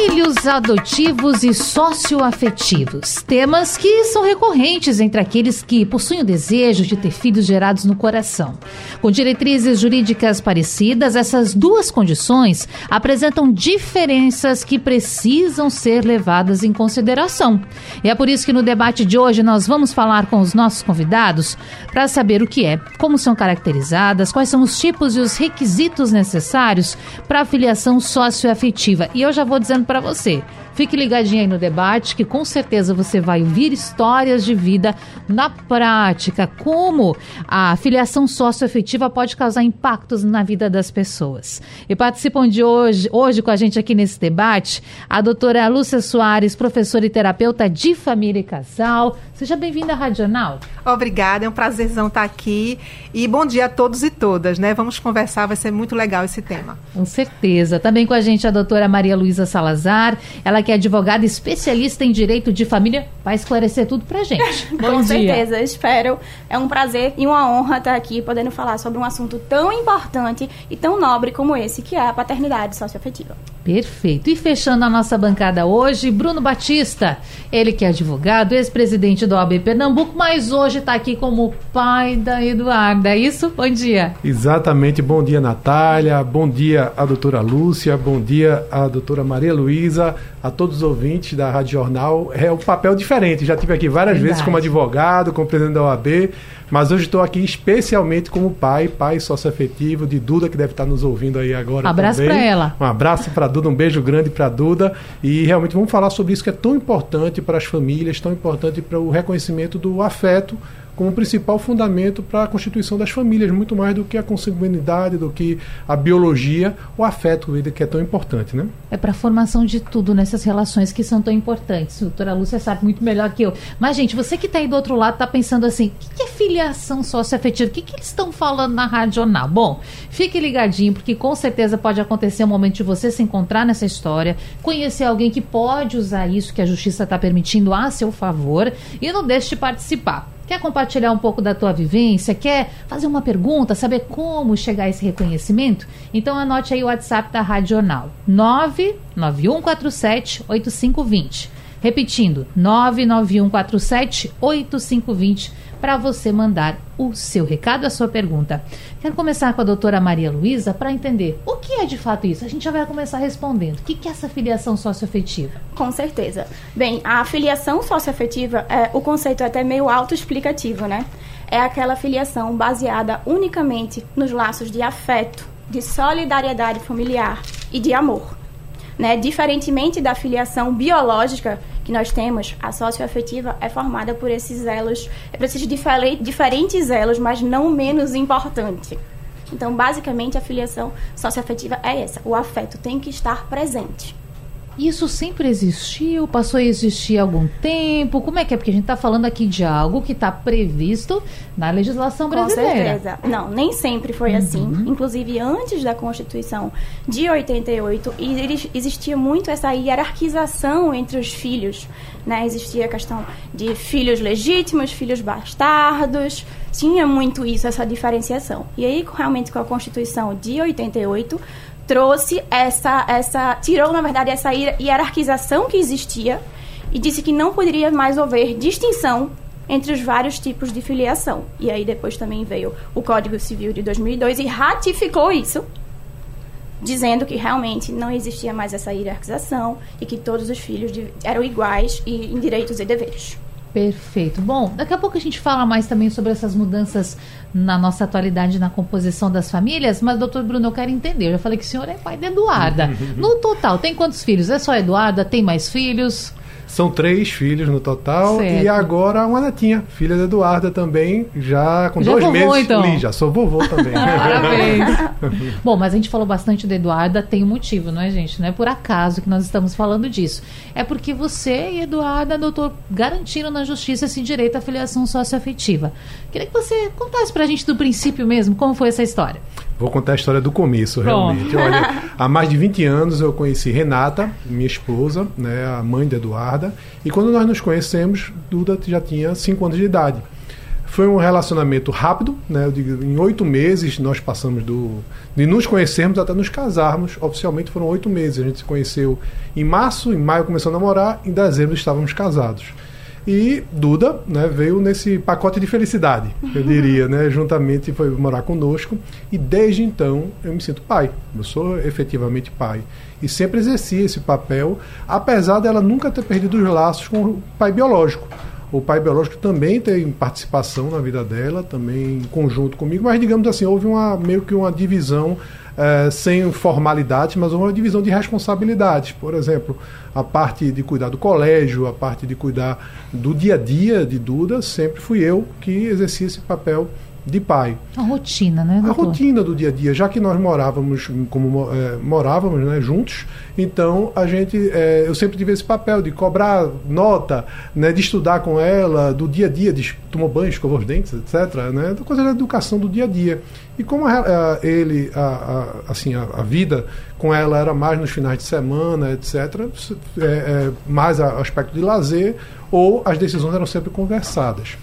Filhos adotivos e socioafetivos. Temas que são recorrentes entre aqueles que possuem o desejo de ter filhos gerados no coração. Com diretrizes jurídicas parecidas, essas duas condições apresentam diferenças que precisam ser levadas em consideração. E é por isso que no debate de hoje nós vamos falar com os nossos convidados para saber o que é, como são caracterizadas, quais são os tipos e os requisitos necessários para a filiação socioafetiva. E eu já vou dizendo para você. Fique ligadinho aí no debate, que com certeza você vai ouvir histórias de vida na prática, como a filiação socioafetiva pode causar impactos na vida das pessoas. E participam de hoje, hoje com a gente aqui nesse debate, a doutora Lúcia Soares, professora e terapeuta de família e casal. Seja bem-vinda à Radional. Obrigada, é um prazerzão estar aqui. E bom dia a todos e todas, né? Vamos conversar, vai ser muito legal esse tema. Com certeza. Também com a gente a doutora Maria Luísa Salazar, ela que é advogada especialista em direito de família, vai esclarecer tudo pra gente. Bom Com dia. certeza, espero. É um prazer e uma honra estar aqui podendo falar sobre um assunto tão importante e tão nobre como esse, que é a paternidade socioafetiva. Perfeito. E fechando a nossa bancada hoje, Bruno Batista, ele que é advogado, ex-presidente do OAB Pernambuco, mas hoje está aqui como pai da Eduarda, é isso? Bom dia. Exatamente. Bom dia, Natália. Bom dia, a doutora Lúcia. Bom dia, a doutora Maria Luísa. A todos os ouvintes da Rádio Jornal. É um papel diferente. Já tive aqui várias Verdade. vezes como advogado, como presidente da OAB mas hoje estou aqui especialmente como pai, pai sócio-afetivo de Duda, que deve estar nos ouvindo aí agora. Um abraço para ela. Um abraço para Duda, um beijo grande para Duda. E realmente vamos falar sobre isso que é tão importante para as famílias, tão importante para o reconhecimento do afeto como principal fundamento para a constituição das famílias, muito mais do que a consanguinidade, do que a biologia, o afeto que é tão importante, né? É para a formação de tudo nessas relações que são tão importantes. A doutora Lúcia sabe muito melhor que eu. Mas, gente, você que está aí do outro lado está pensando assim, o que, é filiação socioafetiva? O que, que eles estão falando na Radional? Bom, fique ligadinho, porque com certeza pode acontecer o um momento de você se encontrar nessa história, conhecer alguém que pode usar isso que a justiça está permitindo a seu favor e não deixe de participar. Quer compartilhar um pouco da tua vivência? Quer fazer uma pergunta? Saber como chegar a esse reconhecimento? Então anote aí o WhatsApp da Rádio Jornal. 99147 8520. Repetindo, 99147 8520 para você mandar o seu recado, a sua pergunta. Quero começar com a doutora Maria Luísa para entender o que é de fato isso. A gente já vai começar respondendo. O que é essa filiação socioafetiva? Com certeza. Bem, a filiação socioafetiva, é, o conceito é até meio autoexplicativo, né? É aquela filiação baseada unicamente nos laços de afeto, de solidariedade familiar e de amor. Né? Diferentemente da filiação biológica, que nós temos, a socioafetiva é formada por esses elos, por esses diferentes elos, mas não menos importante. Então, basicamente, a filiação socioafetiva é essa. O afeto tem que estar presente. Isso sempre existiu? Passou a existir há algum tempo? Como é que é? Porque a gente está falando aqui de algo que está previsto na legislação brasileira. Com certeza. Não, nem sempre foi assim. uhum. assim. Inclusive, antes da Constituição de 88, existia muito essa hierarquização entre os filhos. Né? Existia a questão de filhos legítimos, filhos bastardos. Tinha muito isso, essa diferenciação. E aí, realmente, com a Constituição de 88, trouxe essa, essa tirou na verdade essa hierarquização que existia e disse que não poderia mais haver distinção entre os vários tipos de filiação. E aí depois também veio o Código Civil de 2002 e ratificou isso, dizendo que realmente não existia mais essa hierarquização e que todos os filhos eram iguais em direitos e deveres. Perfeito. Bom, daqui a pouco a gente fala mais também sobre essas mudanças na nossa atualidade na composição das famílias, mas, doutor Bruno, eu quero entender. Eu já falei que o senhor é pai de Eduarda. No total, tem quantos filhos? É só Eduarda? Tem mais filhos? São três filhos no total certo. e agora uma netinha, filha da Eduarda também, já com já dois vovô, meses. Então. Li, já sou vovô também. Parabéns. Bom, mas a gente falou bastante da Eduarda, tem um motivo, não é, gente? Não é por acaso que nós estamos falando disso. É porque você e Eduarda, doutor, garantiram na justiça esse direito à filiação socioafetiva. Queria que você contasse pra gente do princípio mesmo, como foi essa história. Vou contar a história do começo, realmente. Olha, há mais de 20 anos eu conheci Renata, minha esposa, né, a mãe de Eduarda, e quando nós nos conhecemos, Duda já tinha 5 anos de idade. Foi um relacionamento rápido, né? Digo, em oito meses nós passamos do de nos conhecermos até nos casarmos. Oficialmente foram oito meses. A gente se conheceu em março, em maio começou a namorar, em dezembro estávamos casados. E Duda né, veio nesse pacote de felicidade, eu diria, né? Juntamente foi morar conosco. E desde então eu me sinto pai. Eu sou efetivamente pai. E sempre exerci esse papel, apesar dela nunca ter perdido os laços com o pai biológico. O pai biológico também tem participação na vida dela, também em conjunto comigo, mas digamos assim, houve uma, meio que uma divisão é, sem formalidade, mas uma divisão de responsabilidades. Por exemplo, a parte de cuidar do colégio, a parte de cuidar do dia a dia de Duda, sempre fui eu que exercia esse papel de pai. A rotina, né? Doutor? A rotina do dia a dia, já que nós morávamos como é, morávamos, né, juntos, então a gente, é, eu sempre tive esse papel de cobrar nota, né, de estudar com ela, do dia a dia, de tomar banho, escovar os dentes, etc, né, coisa da educação do dia a dia. E como a, a, ele, a, assim, a, vida com ela era mais nos finais de semana, etc, é, é mais aspecto de lazer, ou as decisões eram sempre conversadas.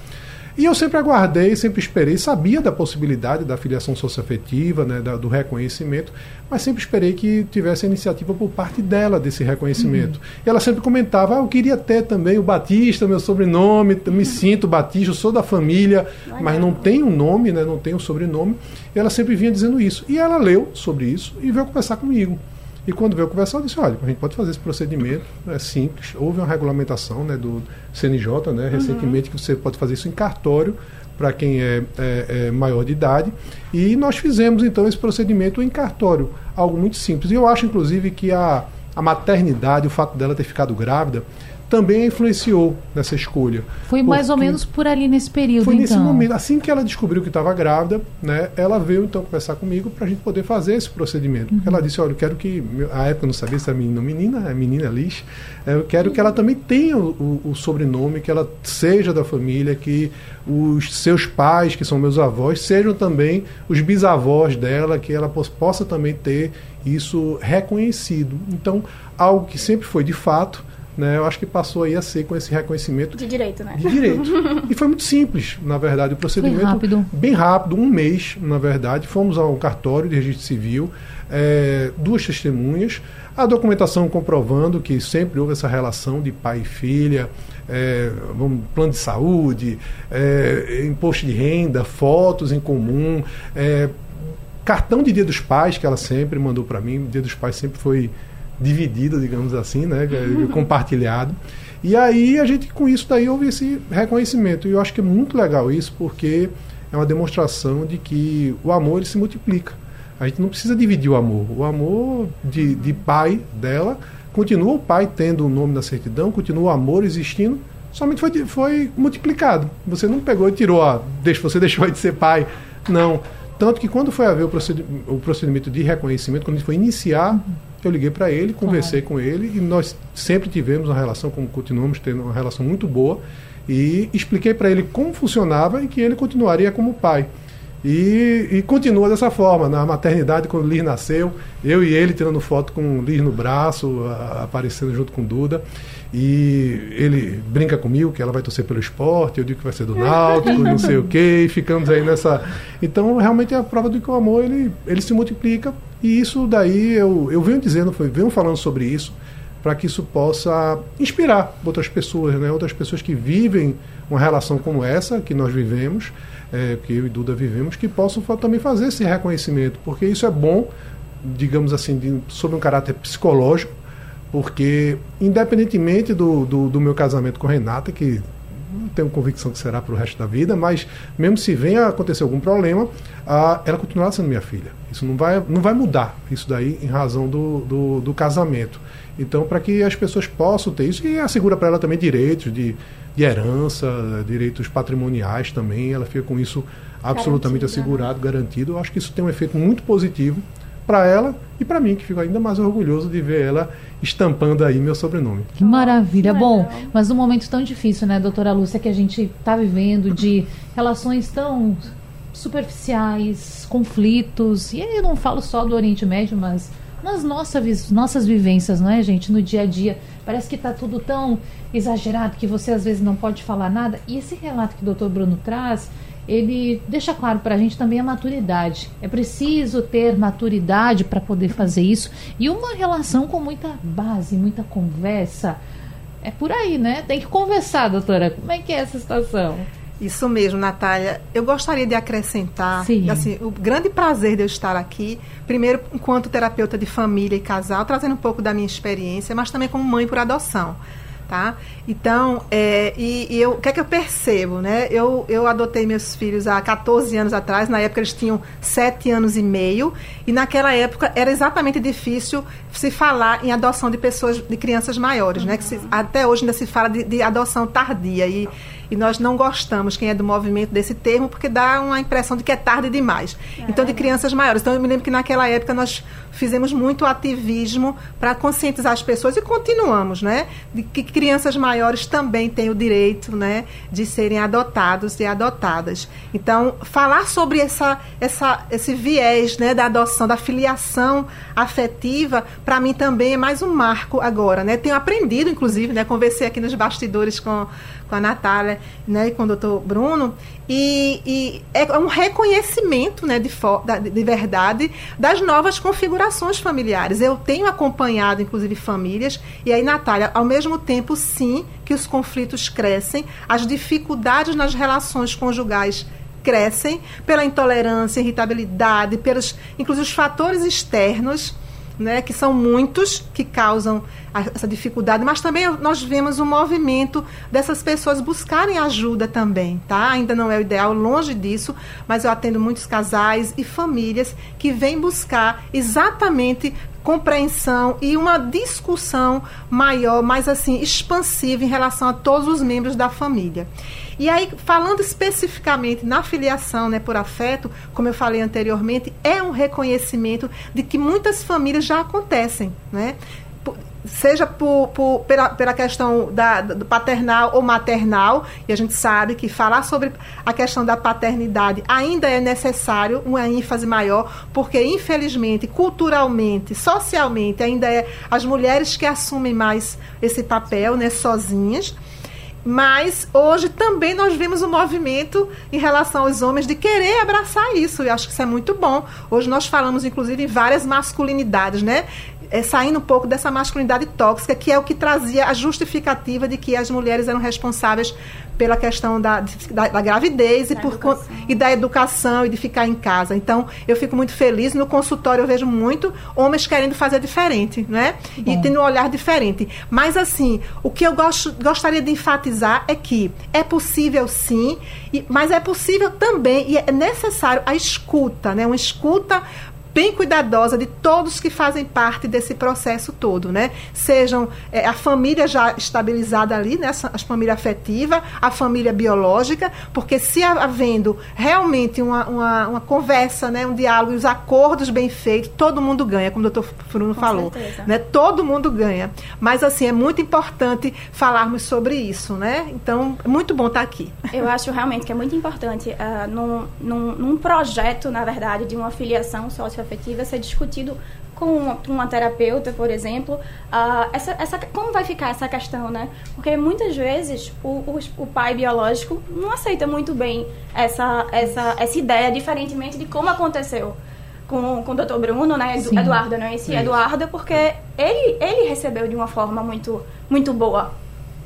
E eu sempre aguardei, sempre esperei, sabia da possibilidade da filiação socioafetiva, né, da, do reconhecimento, mas sempre esperei que tivesse iniciativa por parte dela desse reconhecimento. Uhum. E ela sempre comentava: ah, eu queria ter também o Batista, meu sobrenome, me sinto Batista, sou da família, mas não tem um nome, né, não tem um sobrenome. E ela sempre vinha dizendo isso. E ela leu sobre isso e veio conversar comigo. E quando veio conversar, eu disse, olha, a gente pode fazer esse procedimento, é simples. Houve uma regulamentação né, do CNJ, né, recentemente, que você pode fazer isso em cartório para quem é, é, é, maior de idade. E nós fizemos, então, esse procedimento em cartório. Algo muito simples. E eu acho, inclusive, que a, a maternidade, o fato dela ter ficado grávida, também influenciou nessa escolha. Foi mais ou menos por ali nesse período, Foi então. nesse momento. Assim que ela descobriu que estava grávida, né, ela veio então conversar comigo para a gente poder fazer esse procedimento. Uhum. Ela disse, olha, eu quero que... A época eu não sabia se era menino ou menina, é menina Liz. É, eu quero que ela também tenha o, o, sobrenome, que ela seja da família, que os seus pais, que são meus avós, sejam também os bisavós dela, que ela possa também ter isso reconhecido. Então, algo que sempre foi de fato né, eu acho que passou aí a ser com esse reconhecimento de direito, né? De direito. e foi muito simples, na verdade, o procedimento foi rápido. bem rápido, um mês, na verdade, fomos ao cartório de registro civil, é, duas testemunhas, a documentação comprovando que sempre houve essa relação de pai e filha, é, vamos, plano de saúde, é, imposto de renda, fotos em comum, é, cartão de Dia dos Pais que ela sempre mandou para mim, Dia dos Pais sempre foi dividido, digamos assim, né, uhum. compartilhado. E aí a gente com isso daí houve esse reconhecimento. E eu acho que é muito legal isso porque é uma demonstração de que o amor ele se multiplica. A gente não precisa dividir o amor. O amor de, de pai dela continua o pai tendo o nome na certidão, continua o amor existindo, somente foi, foi multiplicado. Você não pegou e tirou, a, você deixou de ser pai. Não. Tanto que quando foi haver o procedimento, o procedimento de reconhecimento, quando a gente foi iniciar eu liguei para ele, conversei com ele e nós sempre tivemos uma relação, como continuamos tendo uma relação muito boa, e expliquei para ele como funcionava e que ele continuaria como pai. E, e, continua dessa forma. Na maternidade, quando Liz nasceu, eu e ele tirando foto com Liz no braço, a, aparecendo junto com Duda. E ele brinca comigo que ela vai torcer pelo esporte, eu digo que vai ser do Náutico, não sei o quê, e ficamos aí nessa. Então, realmente é a prova de que o amor ele, ele se multiplica. E isso daí eu, eu venho dizendo, venho falando sobre isso, para que isso possa inspirar outras pessoas, né? outras pessoas que vivem uma relação como essa que nós vivemos, é, que eu e Duda vivemos, que possam também fazer esse reconhecimento, porque isso é bom, digamos assim, de, sob um caráter psicológico, porque, independentemente do, do, do meu casamento com Renata, que não tenho convicção que será para o resto da vida, mas mesmo se venha acontecer algum problema, ela continuará sendo minha filha. Isso não vai, não vai mudar, isso daí em razão do, do, do casamento. Então, para que as pessoas possam ter isso, e assegura para ela também direitos de, de herança, direitos patrimoniais também, ela fica com isso absolutamente garantido, né? assegurado, né? garantido. Eu acho que isso tem um efeito muito positivo para ela e para mim, que fico ainda mais orgulhoso de ver ela estampando aí meu sobrenome. Que maravilha. Bom, mas num momento tão difícil, né, doutora Lúcia, que a gente está vivendo de relações tão superficiais, conflitos. E aí eu não falo só do Oriente Médio, mas nas nossas, nossas vivências, não é, gente? No dia a dia. Parece que está tudo tão exagerado que você às vezes não pode falar nada. E esse relato que o doutor Bruno traz, ele deixa claro para a gente também a maturidade. É preciso ter maturidade para poder fazer isso. E uma relação com muita base, muita conversa. É por aí, né? Tem que conversar, doutora. Como é que é essa situação? Isso mesmo, Natália. Eu gostaria de acrescentar, Sim. assim, o grande prazer de eu estar aqui, primeiro enquanto terapeuta de família e casal, trazendo um pouco da minha experiência, mas também como mãe por adoção tá? Então, é, e, e eu, o que é que eu percebo, né? Eu, eu adotei meus filhos há 14 anos atrás, na época eles tinham 7 anos e meio, e naquela época era exatamente difícil se falar em adoção de pessoas, de crianças maiores, uhum. né? Que se, até hoje ainda se fala de, de adoção tardia, e e nós não gostamos, quem é do movimento, desse termo, porque dá uma impressão de que é tarde demais. É. Então, de crianças maiores. Então, eu me lembro que naquela época nós fizemos muito ativismo para conscientizar as pessoas e continuamos, né? De que crianças maiores também têm o direito, né, de serem adotados e adotadas. Então, falar sobre essa, essa, esse viés, né, da adoção, da filiação afetiva, para mim também é mais um marco agora, né? Tenho aprendido, inclusive, né, conversei aqui nos bastidores com com a Natália né, e com o doutor Bruno, e, e é um reconhecimento né, de, de verdade das novas configurações familiares. Eu tenho acompanhado, inclusive, famílias, e aí, Natália, ao mesmo tempo, sim, que os conflitos crescem, as dificuldades nas relações conjugais crescem pela intolerância, irritabilidade, pelos, inclusive, os fatores externos né, que são muitos que causam essa dificuldade, mas também nós vemos um movimento dessas pessoas buscarem ajuda também, tá? Ainda não é o ideal, longe disso, mas eu atendo muitos casais e famílias que vêm buscar exatamente compreensão e uma discussão maior, mais assim, expansiva em relação a todos os membros da família. E aí, falando especificamente na filiação né, por afeto, como eu falei anteriormente, é um reconhecimento de que muitas famílias já acontecem, né? Seja por, por, pela, pela questão da, do paternal ou maternal, e a gente sabe que falar sobre a questão da paternidade ainda é necessário uma ênfase maior, porque infelizmente, culturalmente, socialmente, ainda é as mulheres que assumem mais esse papel, né, sozinhas. Mas hoje também nós vemos um movimento em relação aos homens de querer abraçar isso. Eu acho que isso é muito bom. Hoje nós falamos, inclusive, em várias masculinidades, né? É, saindo um pouco dessa masculinidade tóxica, que é o que trazia a justificativa de que as mulheres eram responsáveis pela questão da, da, da gravidez e, por, e da educação e de ficar em casa. Então, eu fico muito feliz. No consultório eu vejo muito homens querendo fazer diferente, né? Bom. E tendo um olhar diferente. Mas, assim, o que eu gosto, gostaria de enfatizar é que é possível sim, e, mas é possível também, e é necessário a escuta, né? Uma escuta bem cuidadosa de todos que fazem parte desse processo todo, né? Sejam é, a família já estabilizada ali, né? A família afetiva, a família biológica, porque se havendo realmente uma, uma, uma conversa, né? Um diálogo e os acordos bem feitos, todo mundo ganha, como o doutor Bruno Com falou, certeza. né? Todo mundo ganha. Mas assim, é muito importante falarmos sobre isso, né? Então, é muito bom estar aqui. Eu acho realmente que é muito importante uh, num, num, num projeto, na verdade, de uma filiação socioafetiva afetiva ser discutido com uma terapeuta, por exemplo, uh, essa, essa, como vai ficar essa questão, né? Porque muitas vezes o, o, o, pai biológico não aceita muito bem essa, essa, essa ideia, diferentemente de como aconteceu com, com o doutor Bruno, né? Sim. Eduardo, não é esse? Isso. Eduardo, porque ele, ele recebeu de uma forma muito, muito boa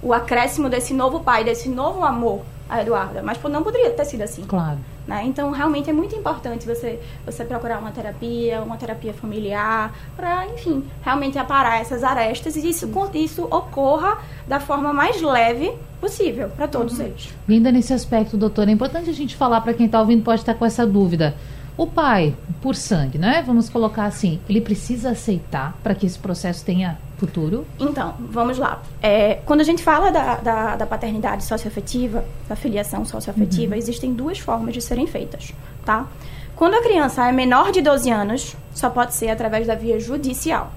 o acréscimo desse novo pai, desse novo amor a Eduarda, mas não poderia ter sido assim. Claro. Né? Então, realmente é muito importante você, você procurar uma terapia, uma terapia familiar, para, enfim, realmente aparar essas arestas e isso, isso ocorra da forma mais leve possível para todos uhum. eles. E ainda nesse aspecto, doutora, é importante a gente falar para quem está ouvindo, pode estar com essa dúvida. O pai, por sangue, né? Vamos colocar assim, ele precisa aceitar para que esse processo tenha futuro? Então, vamos lá. É, quando a gente fala da, da, da paternidade socioafetiva, da filiação socioafetiva, uhum. existem duas formas de serem feitas, tá? Quando a criança é menor de 12 anos, só pode ser através da via judicial,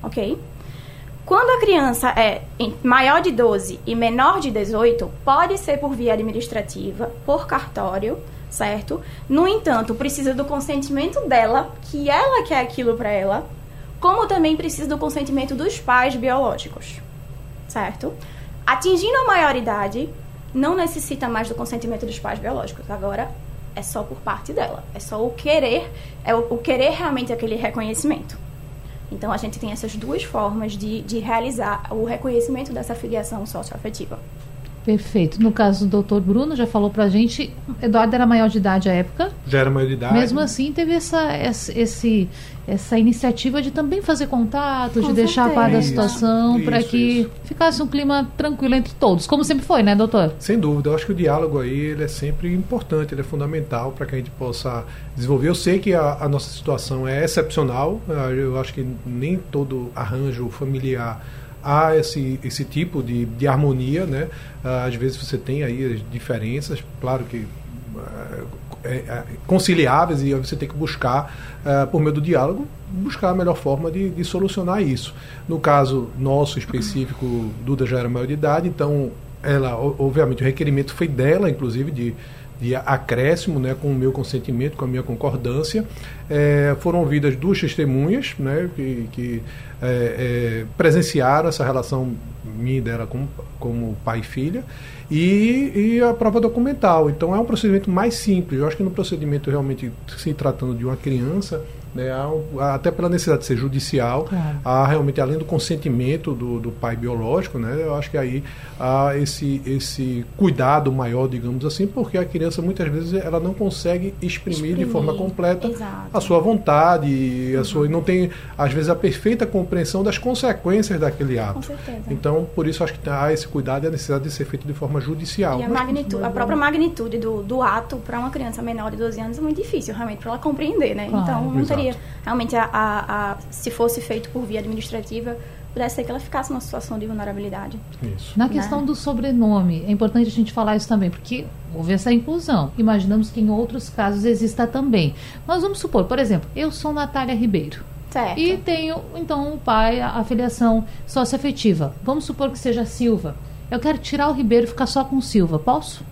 ok? Quando a criança é maior de 12 e menor de 18, pode ser por via administrativa, por cartório, certo? No entanto, precisa do consentimento dela, que ela quer aquilo para ela, como também precisa do consentimento dos pais biológicos, certo? Atingindo a maioridade, não necessita mais do consentimento dos pais biológicos. Agora é só por parte dela, é só o querer, é o, o querer realmente aquele reconhecimento. Então a gente tem essas duas formas de, de realizar o reconhecimento dessa filiação socioafetiva. Perfeito. No caso do doutor Bruno, já falou pra gente, Eduardo era maior de idade à época. Já era maior de idade. Mesmo assim, teve essa, esse, essa iniciativa de também fazer contato, Com de deixar a par da situação, para que isso. ficasse um clima tranquilo entre todos, como sempre foi, né, doutor? Sem dúvida. Eu acho que o diálogo aí ele é sempre importante, ele é fundamental para que a gente possa desenvolver. Eu sei que a, a nossa situação é excepcional, eu acho que nem todo arranjo familiar há esse, esse tipo de, de harmonia, né? Ah, às vezes você tem aí as diferenças, claro que ah, é, é, conciliáveis e você tem que buscar, uh, por meio do diálogo, buscar a melhor forma de, de, solucionar isso. No caso nosso específico, Duda já era maior de idade, então ela, obviamente, o requerimento foi dela, inclusive, de, de acréscimo, né, com o meu consentimento, com a minha concordância. É, foram ouvidas duas testemunhas né, que, que é, é, presenciaram essa relação minha e dela como, como pai e filha e, e, a prova documental. Então é um procedimento mais simples. Eu acho que no procedimento realmente se tratando de uma criança, né, até pela necessidade de ser judicial, claro. há realmente além do consentimento do, do, pai biológico, né, eu acho que aí há esse, esse cuidado maior, digamos assim, porque a criança muitas vezes ela não consegue exprimir, exprimir. de forma completa Exato. a sua vontade, a sua, e não tem às vezes a perfeita compreensão das consequências daquele ato. Então por isso acho que há esse cuidado e a necessidade de ser feito de forma judicial. E a, magnitude, a própria magnitude do, do ato para uma criança menor de 12 anos é muito difícil realmente para ela compreender, né? Claro. Então não teria realmente a, a, a, se fosse feito por via administrativa pudesse ser que ela ficasse numa situação de vulnerabilidade. Isso. Na né? questão do sobrenome, é importante a gente falar isso também, porque houve essa inclusão. Imaginamos que em outros casos exista também. Mas vamos supor, por exemplo, eu sou Natália Ribeiro. Certo. E tenho, então, o pai, a, a filiação socioafetiva. Vamos supor que seja Silva. Eu quero tirar o Ribeiro e ficar só com Silva. Posso?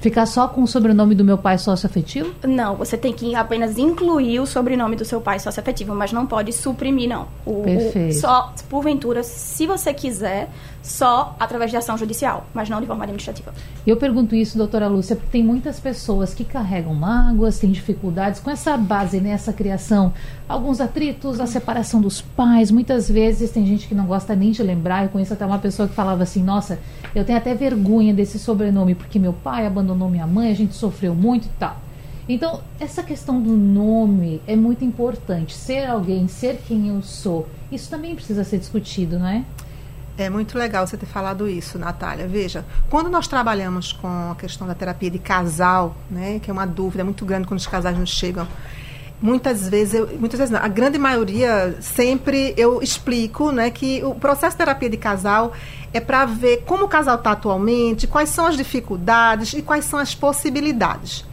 Ficar só com o sobrenome do meu pai sócio-afetivo? Não, você tem que apenas incluir o sobrenome do seu pai sócio-afetivo, mas não pode suprimir, não. O, Perfeito. O, só, porventura, se você quiser, só através de ação judicial, mas não de forma administrativa. Eu pergunto isso, doutora Lúcia, porque tem muitas pessoas que carregam mágoas, têm dificuldades com essa base, nessa né, criação. Alguns atritos, a separação dos pais. Muitas vezes tem gente que não gosta nem de lembrar. Eu conheço até uma pessoa que falava assim: Nossa, eu tenho até vergonha desse sobrenome, porque meu pai abandonou minha mãe, a gente sofreu muito e tal. Então, essa questão do nome é muito importante. Ser alguém, ser quem eu sou, isso também precisa ser discutido, não é? É muito legal você ter falado isso, Natália. Veja, quando nós trabalhamos com a questão da terapia de casal, né, que é uma dúvida muito grande quando os casais nos chegam, muitas vezes, eu, muitas vezes não, a grande maioria sempre eu explico, né, que o processo de terapia de casal é para ver como o casal está atualmente, quais são as dificuldades e quais são as possibilidades.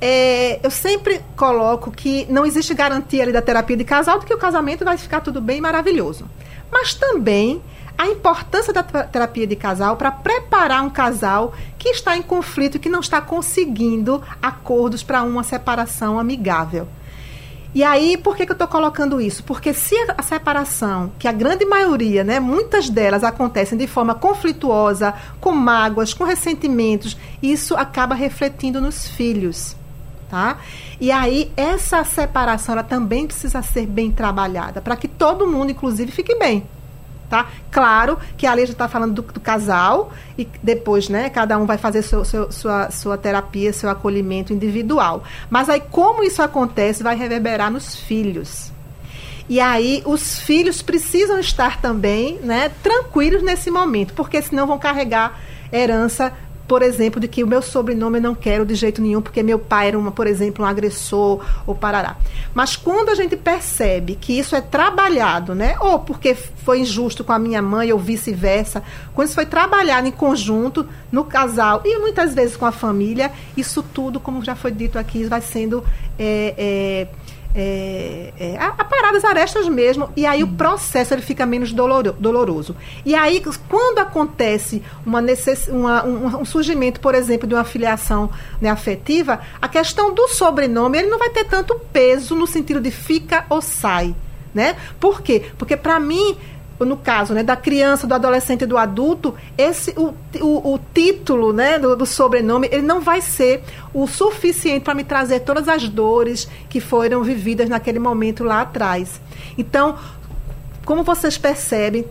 É, eu sempre coloco que não existe garantia ali da terapia de casal de que o casamento vai ficar tudo bem maravilhoso. Mas também a importância da terapia de casal para preparar um casal que está em conflito, que não está conseguindo acordos para uma separação amigável. E aí, por que, que eu estou colocando isso? Porque se a separação, que a grande maioria, né, muitas delas acontecem de forma conflituosa, com mágoas, com ressentimentos, isso acaba refletindo nos filhos. Tá? E aí, essa separação ela também precisa ser bem trabalhada, para que todo mundo, inclusive, fique bem. Tá? Claro que a lei já está falando do, do, casal e depois, né, cada um vai fazer seu, seu, sua, sua terapia, seu acolhimento individual. Mas aí, como isso acontece, vai reverberar nos filhos. E aí, os filhos precisam estar também né, tranquilos nesse momento, porque senão vão carregar herança por exemplo, de que o meu sobrenome eu não quero de jeito nenhum, porque meu pai era, uma, por exemplo, um agressor ou parará. Mas quando a gente percebe que isso é trabalhado, né? Ou porque foi injusto com a minha mãe ou vice-versa, quando isso foi trabalhado em conjunto, no casal e muitas vezes com a família, isso tudo, como já foi dito aqui, vai sendo. É, é, é, é, aparar as arestas mesmo, e aí o processo ele fica menos doloro, doloroso. E aí, quando acontece uma necess, uma, um, um, surgimento, por exemplo, de uma filiação né, afetiva, a questão do sobrenome ele não vai ter tanto peso no sentido de fica ou sai. Né? Por quê? Porque para mim no caso né, da criança, do adolescente e do adulto, esse, o, o, o título né, do, do, sobrenome ele não vai ser o suficiente para me trazer todas as dores que foram vividas naquele momento lá atrás. Então, como vocês percebem,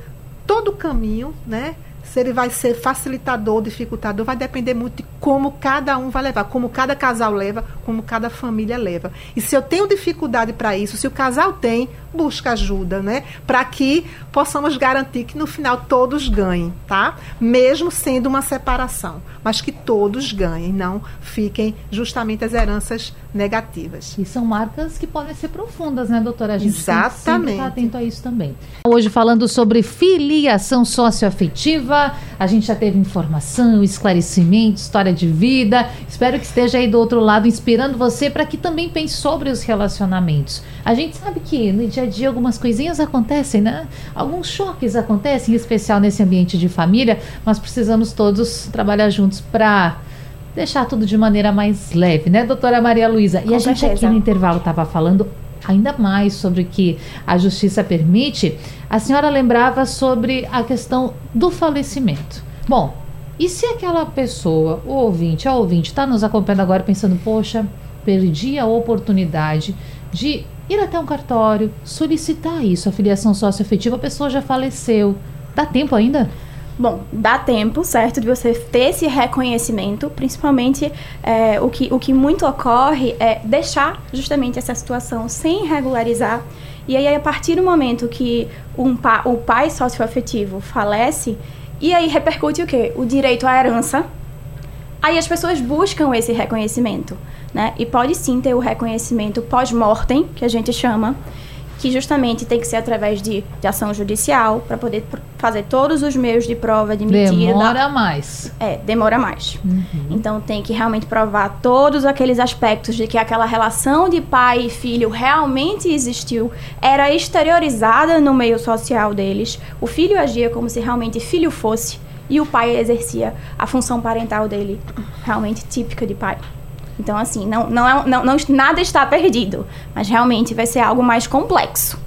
todo o caminho, né? se ele vai ser facilitador dificultador, vai depender muito de como cada um vai levar, como cada casal leva, como cada família leva. E se eu tenho dificuldade para isso, se o casal tem, busca ajuda, né? Para que possamos garantir que no final todos ganhem, tá? Mesmo sendo uma separação, mas que todos ganhem, não fiquem justamente as heranças negativas. E são marcas que podem ser profundas, né, doutora? A gente Exatamente. tem que estar atento a isso também. Hoje falando sobre filiação socioafetiva, a gente já teve informação, esclarecimento, história de vida. Espero que esteja aí do outro lado inspirando você para que também pense sobre os relacionamentos. A gente sabe que no dia a dia algumas coisinhas acontecem, né? Alguns choques acontecem, em especial nesse ambiente de família, mas precisamos todos trabalhar juntos para deixar tudo de maneira mais leve, né, doutora Maria Luísa? E a gente aqui no intervalo estava falando ainda mais sobre o que a justiça permite. A senhora lembrava sobre a questão do falecimento. Bom, e se aquela pessoa, o ouvinte, a ouvinte, está nos acompanhando agora pensando, poxa, perdi a oportunidade de ir até um cartório, solicitar isso, a filiação socioafetiva, a pessoa já faleceu. Dá tempo ainda? Bom, dá tempo, certo, de você ter esse reconhecimento, principalmente é, o, que, o que muito ocorre é deixar justamente essa situação sem regularizar. E aí, a partir do momento que um pa, o pai socioafetivo falece, e aí repercute o quê? O direito à herança. Aí as pessoas buscam esse reconhecimento, né? E pode sim ter o reconhecimento pós-mortem, que a gente chama, que justamente tem que ser através de, de ação judicial para poder fazer todos os meios de prova de mentira. Demora mais. É, demora mais. Uhum. Então tem que realmente provar todos aqueles aspectos de que aquela relação de pai e filho realmente existiu, era exteriorizada no meio social deles. O filho agia como se realmente filho fosse e o pai exercia a função parental dele, realmente típica de pai. Então, assim, não, não, é, não, não, nada está perdido, mas realmente vai ser algo mais complexo.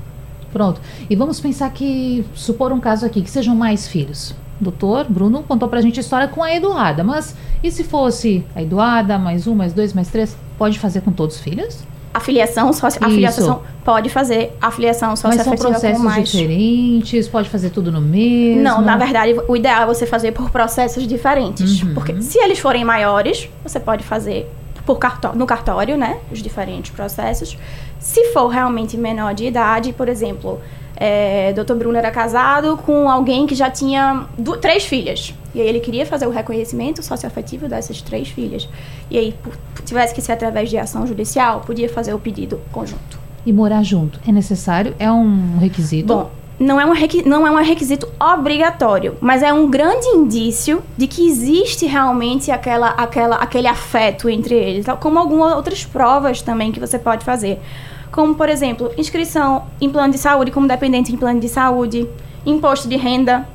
Pronto. E vamos pensar que, supor um caso aqui, que sejam mais filhos. O doutor Bruno contou pra gente a história com a Eduarda, mas e se fosse a Eduarda, mais um, mais dois, mais três? Pode fazer com todos os filhos? A filiação, sócio, a filiação pode fazer a filiação socioafetiva Mas são processos mais... diferentes, pode fazer tudo no mesmo? Não, na verdade, o ideal é você fazer por processos diferentes. Uhum. Porque se eles forem maiores, você pode fazer por cartório, no cartório, né? Os diferentes processos. Se for realmente menor de idade, por exemplo, é, Dr. Bruno era casado com alguém que já tinha do, três filhas. E aí ele queria fazer o reconhecimento socioafetivo dessas três filhas. E aí, tivesse que ser através de ação judicial, podia fazer o pedido conjunto. E morar junto é necessário? É um requisito? Bom, não é, um não é um requisito obrigatório, mas é um grande indício de que existe realmente aquela, aquela, aquele afeto entre eles, como algumas outras provas também que você pode fazer. Como, por exemplo, inscrição em plano de saúde como dependente em plano de saúde, imposto de renda,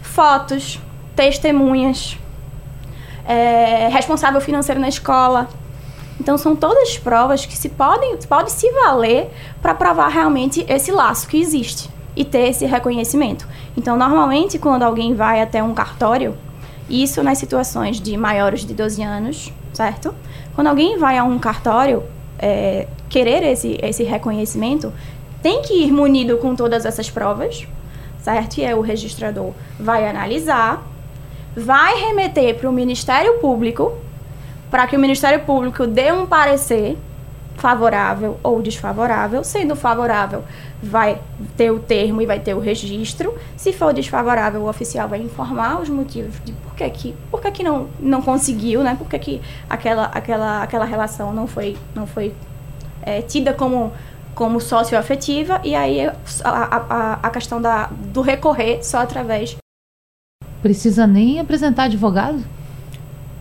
fotos, testemunhas, é, responsável financeiro na escola. Então, são todas provas que se podem, podem se valer para provar realmente esse laço que existe e ter esse reconhecimento. Então, normalmente, quando alguém vai até um cartório, isso nas situações de maiores de 12 anos, certo? Quando alguém vai a um cartório é, querer esse, esse reconhecimento, tem que ir munido com todas essas provas, certo? E aí o registrador vai analisar, vai remeter para o Ministério Público, para que o Ministério Público dê um parecer favorável ou desfavorável. Sendo favorável, vai ter o termo e vai ter o registro. Se for desfavorável, o oficial vai informar os motivos de por que, que, por que, que não, não conseguiu, né? Por que, que aquela, aquela, aquela relação não foi, não foi é, tida como, como socioafetiva. E aí a, a, a questão da, do recorrer só através. Precisa nem apresentar advogado?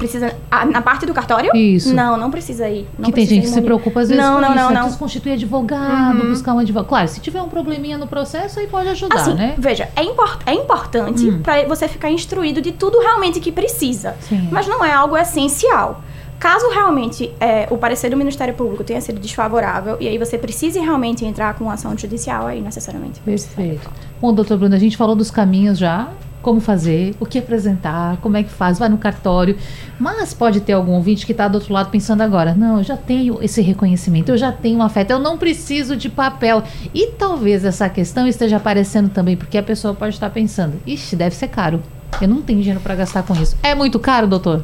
Precisa. A, na parte do cartório? Isso. Não, não precisa ir. Não que tem gente que se preocupa às vezes não, com não, isso, não, né? não. Precisa constituir advogado, Uhum. buscar um advogado. Claro, se tiver um probleminha no processo, aí pode ajudar, Assim, né? veja, é, import, é importante Hum. para você ficar instruído de tudo realmente que precisa. Sim. Mas não é algo essencial. Caso realmente é, o parecer do Ministério Público tenha sido desfavorável e aí você precise realmente entrar com ação judicial, aí necessariamente. Perfeito. Bom, doutor Bruno, a gente falou dos caminhos já, como fazer, o que apresentar, como é que faz, vai no cartório. Mas pode ter algum ouvinte que está do outro lado pensando agora, não, eu já tenho esse reconhecimento, eu já tenho um afeto, eu não preciso de papel. E talvez essa questão esteja aparecendo também, porque a pessoa pode estar pensando, ixi, deve ser caro. Eu não tenho dinheiro para gastar com isso. É muito caro, doutor?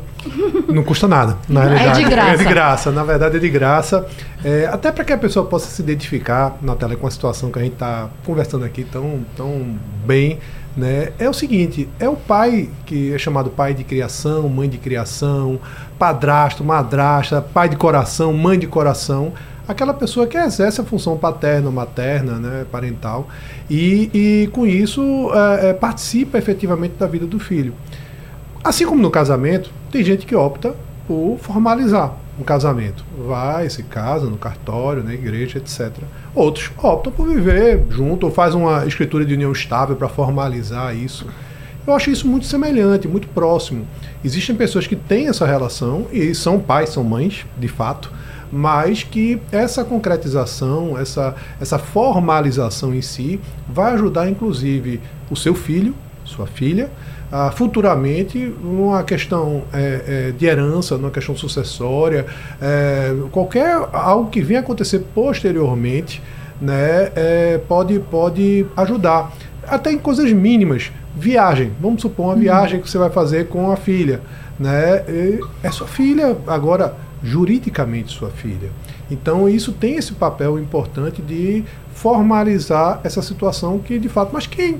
Não custa nada, na É realidade. de graça. É de graça, na verdade é de graça. É, até para que a pessoa possa se identificar, Natália, com a situação que a gente está conversando aqui tão, tão bem. Né? É o seguinte, é o pai que é chamado pai de criação, mãe de criação, padrasto, madrasta, pai de coração, mãe de coração, aquela pessoa que exerce a função paterna, materna, né, parental, e, e com isso é, é, participa efetivamente da vida do filho. Assim como no casamento, tem gente que opta por formalizar um casamento. Vai, se casa no cartório, na igreja, etc. Outros optam por viver junto ou faz uma escritura de união estável para formalizar isso. Eu acho isso muito semelhante, muito próximo. Existem pessoas que têm essa relação e são pais, são mães, de fato, mas que essa concretização, essa, essa formalização em si vai ajudar, inclusive, o seu filho, sua filha, ah, futuramente numa questão é, é, de herança, numa questão sucessória, é, qualquer algo que venha acontecer posteriormente, né, é, pode, pode ajudar. Até em coisas mínimas. Viagem. Vamos supor uma viagem que você vai fazer com a filha. Né? É sua filha, agora, juridicamente sua filha. Então isso tem esse papel importante de formalizar essa situação que de fato, mas quem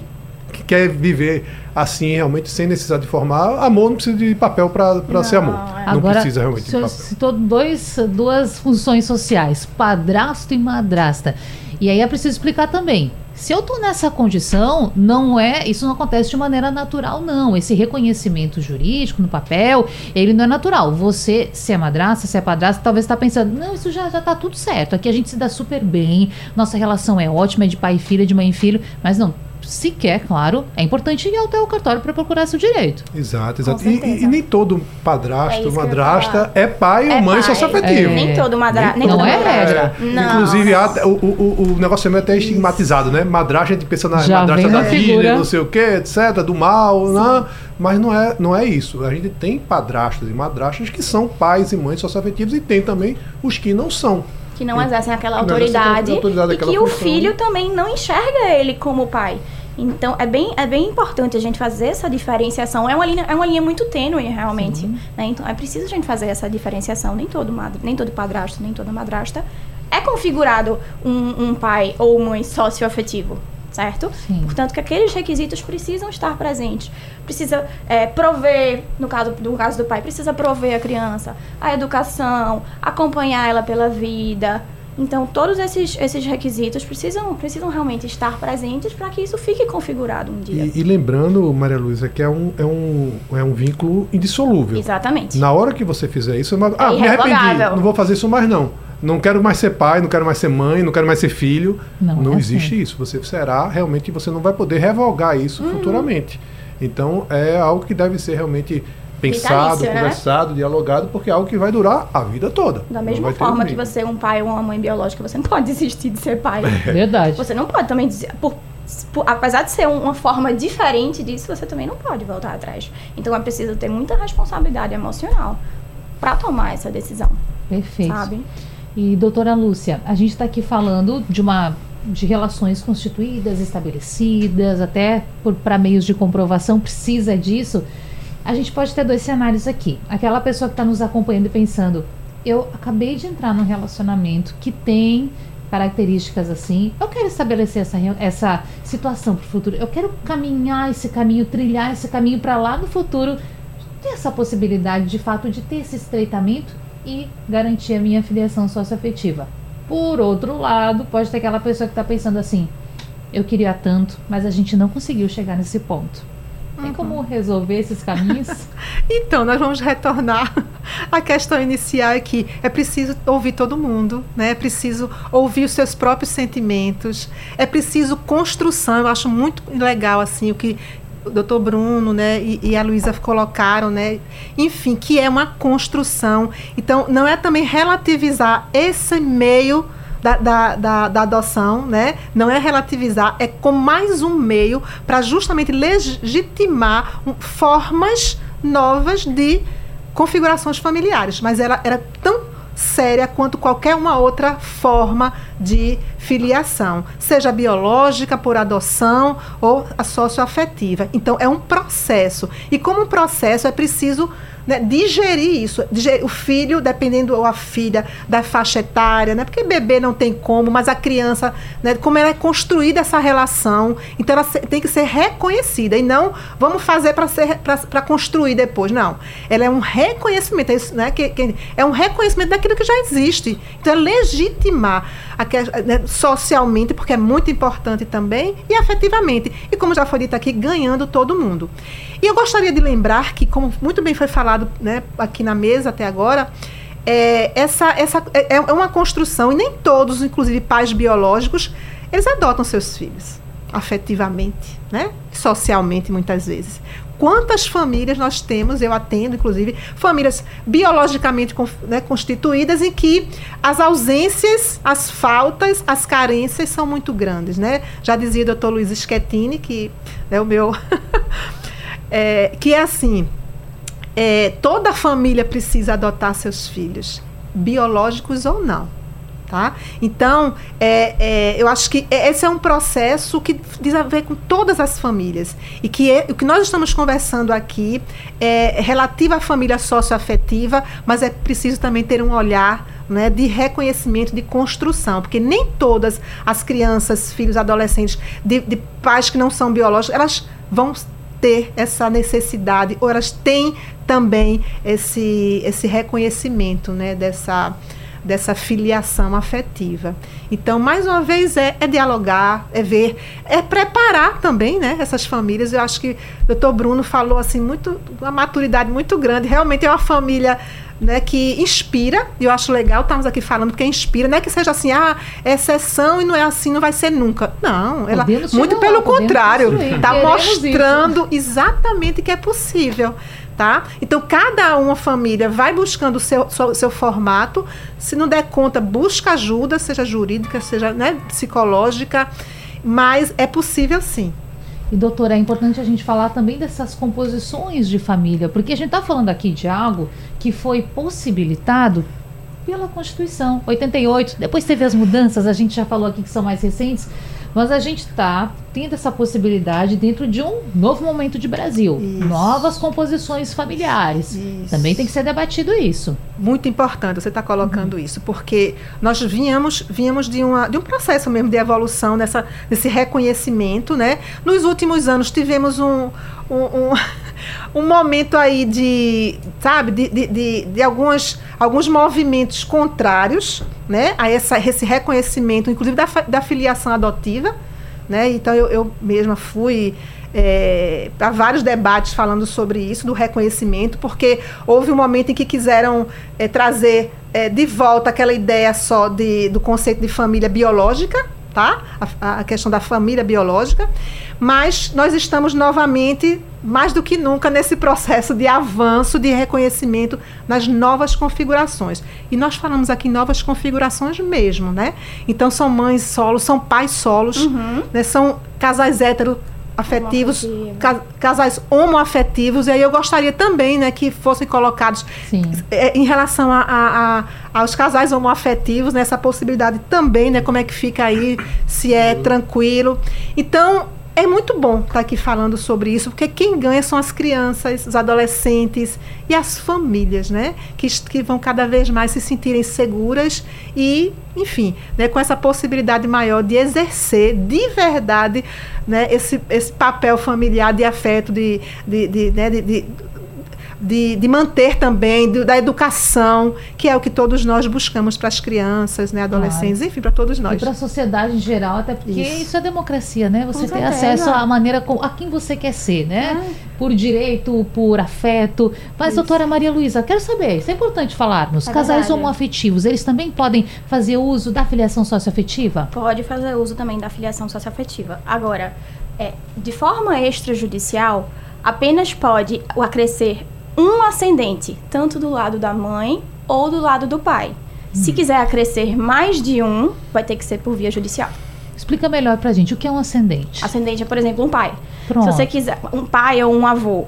que quer viver assim realmente sem necessidade de formar, amor não precisa de papel para ser amor. é. Não Agora, precisa realmente de papel. citou dois, duas funções sociais, padrasto e madrasta. E aí é preciso explicar também. Se eu estou nessa condição, não é, isso não acontece de maneira natural, não. Esse reconhecimento jurídico no papel, ele não é natural. Você, se é madrasta, se é padrasto, talvez está pensando, não, isso já já está tudo certo. Aqui a gente se dá super bem, nossa relação é ótima, é de pai e filha, de mãe e filho, mas não. Se quer, claro, é importante ir até o cartório para procurar seu direito. Exato, exato. E, e- e nem todo É padrasto, ia madrasta é pai ou É mãe pai. socioafetivo. É. Nem todo madrasta. Nem Nem Não todo é regra. Não. Inclusive, há- o, o, o- o negócio é até estigmatizado, né? Madrasta, a gente pensa na Já madrasta da figura. não sei o que, etc., do mal, né? mas não é, não é isso. A gente tem padrastas e madrastas que são pais e mães socioafetivos e tem também os que não são. que não exercem aquela Que não exercem autoridade, aquela autoridade, e que o função. filho também não enxerga ele como pai. Então é bem, é bem importante a gente fazer essa diferenciação. É uma linha, é uma linha muito tênue realmente. né? Então é preciso a gente fazer essa diferenciação. Nem todo madre, nem todo padrasto, nem toda madrasta é configurado um, um pai ou mãe socioafetivo. Certo? Sim. Portanto, que aqueles requisitos precisam estar presentes. Precisa é, prover, no caso, no caso do pai, precisa prover a criança a educação, acompanhar ela pela vida. Então, todos esses, esses requisitos precisam, precisam realmente estar presentes para que isso fique configurado um dia. E, e lembrando, Maria Luísa, que é um, é, um, é um vínculo indissolúvel. Exatamente. Na hora que você fizer isso, é uma... ah, me arrependi, não vou fazer isso mais não. Não quero mais ser pai, não quero mais ser mãe, não quero mais ser filho. Não, Não, é existe assim. isso. Você será realmente, você não vai poder revogar isso Uhum. futuramente. Então é algo que deve ser realmente pensado, Vitalício, né? conversado, dialogado, porque é algo que vai durar a vida toda. Da mesma forma que você é um pai ou uma mãe biológica, você não pode desistir de ser pai. Verdade. Você não pode também dizer. Por, por- apesar de ser um- uma forma diferente disso, você também não pode voltar atrás. Então é preciso ter muita responsabilidade emocional para tomar essa decisão, Perfeito. sabe? E doutora Lúcia, a gente está aqui falando de uma de relações constituídas, estabelecidas, até para meios de comprovação precisa disso. A gente pode ter dois cenários aqui. Aquela pessoa que está nos acompanhando e pensando, eu acabei de entrar num relacionamento que tem características assim. Eu quero estabelecer essa, essa situação para o futuro. Eu quero caminhar esse caminho, trilhar esse caminho para lá no futuro ter essa possibilidade de fato de ter esse estreitamento e garantir a minha filiação socioafetiva. Por outro lado, pode ter aquela pessoa que está pensando assim: eu queria tanto, mas a gente não conseguiu chegar nesse ponto. Tem como resolver esses caminhos? então, nós vamos retornar à questão inicial é que é preciso ouvir todo mundo, né? É preciso ouvir os seus próprios sentimentos, é preciso construção. Eu acho muito legal assim o que o doutor Bruno né, e, e a Luísa colocaram, né, enfim, que é uma construção. Então, não é também relativizar esse meio da, da, da, da, adoção, né? Não é relativizar, é como mais um meio para justamente legitimar formas novas de configurações familiares. Mas ela era tão séria quanto qualquer uma outra forma de filiação, seja biológica, por adoção ou a socioafetiva. Então, é um processo. E como um processo, é preciso né, digerir isso. Digerir, o filho, dependendo, ou a filha, da faixa etária, né, porque bebê não tem como, mas a criança, né, como ela é construída essa relação, então ela tem que ser reconhecida e não vamos fazer para construir depois. Não. Ela é um reconhecimento, é, isso, né, que, que, é um reconhecimento daquilo que já existe. Então é legitimar a, né, socialmente, porque é muito importante também, e afetivamente. E como já foi dito aqui, ganhando todo mundo. E eu gostaria de lembrar que, como muito bem foi falado né, aqui na mesa até agora, é, essa, essa é, é uma construção, e nem todos, inclusive pais biológicos, eles adotam seus filhos afetivamente, né? socialmente muitas vezes. Quantas famílias nós temos, eu atendo, inclusive, famílias biologicamente né, constituídas em que as ausências, as faltas, as carências são muito grandes, né? Já dizia o doutor Luiz Schettini, que é o meu é, que é assim: é, toda família precisa adotar seus filhos, biológicos ou não. Tá? Então, é, é, eu acho que esse é um processo que diz a ver com todas as famílias. E que é, o que nós estamos conversando aqui é relativo à família socioafetiva, mas é preciso também ter um olhar né, de reconhecimento, de construção, porque nem todas as crianças, filhos, adolescentes de, de pais que não são biológicos, elas vão ter essa necessidade, ou elas têm também esse, esse reconhecimento né, dessa, dessa filiação afetiva. Então, mais uma vez, é, é, dialogar, é ver, é preparar também né, essas famílias. Eu acho que o doutor Bruno falou assim, muito, uma maturidade muito grande. Realmente é uma família né, que inspira, e eu acho legal estamos aqui falando que inspira, não é que seja assim, ah, é exceção e não é assim, não vai ser nunca. Não, ela podemos muito pelo contrário, está mostrando isso. exatamente que é possível. Tá? Então, cada uma família vai buscando o seu, seu, seu, formato. Se não der conta, busca ajuda, seja jurídica, seja né, psicológica, mas é possível sim. E, doutora, é importante a gente falar também dessas composições de família, porque a gente está falando aqui de algo que foi possibilitado pela Constituição, 88. Depois teve as mudanças, a gente já falou aqui que são mais recentes, mas a gente está tendo essa possibilidade dentro de um novo momento de Brasil. Isso. Novas composições familiares. Isso. Também tem que ser debatido isso. Muito importante você está colocando uhum. isso, porque nós vínhamos, vínhamos de, uma, de um processo mesmo de evolução nessa, nesse reconhecimento. Né? Nos últimos anos tivemos um, um, um um momento aí de, sabe, de, de, de, de algumas, alguns movimentos contrários, né, a essa, esse reconhecimento, inclusive da, da filiação adotiva, né, então eu, eu mesma fui é, para vários debates falando sobre isso, do reconhecimento, porque houve um momento em que quiseram é, trazer é, de volta aquela ideia só de, do conceito de família biológica, A, a, questão da família biológica, mas nós estamos novamente, mais do que nunca, nesse processo de avanço, de reconhecimento nas novas configurações. E nós falamos aqui novas configurações mesmo, né? Então são mães solos, são pais solos, uhum. né? são casais héteros afetivos, ca casais homoafetivos, e aí eu gostaria também né, que fossem colocados é, em relação a, a, a, aos casais homoafetivos, nessa né, possibilidade também, né, como é que fica aí, se é tranquilo. Então, é muito bom estar aqui falando sobre isso, porque quem ganha são as crianças, os adolescentes e as famílias, né? Que, que vão cada vez mais se sentirem seguras e, enfim, né, com essa possibilidade maior de exercer de verdade né, esse, esse papel familiar de afeto, de, de, de, né, de, de de, de manter também, de, da educação, que é o que todos nós buscamos para as crianças, né, adolescentes, claro. enfim, para todos nós. E para a sociedade em geral, até porque isso, isso é democracia, né? Você tem acesso à maneira com, a quem você quer ser, né? É. Por direito, por afeto. Mas, isso. doutora Maria Luísa, quero saber, isso é importante falarmos. É casais verdade. homoafetivos, eles também podem fazer uso da filiação socioafetiva? Pode fazer uso também da filiação socioafetiva. Agora, é, de forma extrajudicial, apenas pode acrescer um ascendente, tanto do lado da mãe ou do lado do pai. Se quiser acrescer mais de um, vai ter que ser por via judicial. Explica melhor pra gente o que é um ascendente. Ascendente é, por exemplo, um pai. Pronto. Se você quiser, um pai ou um avô.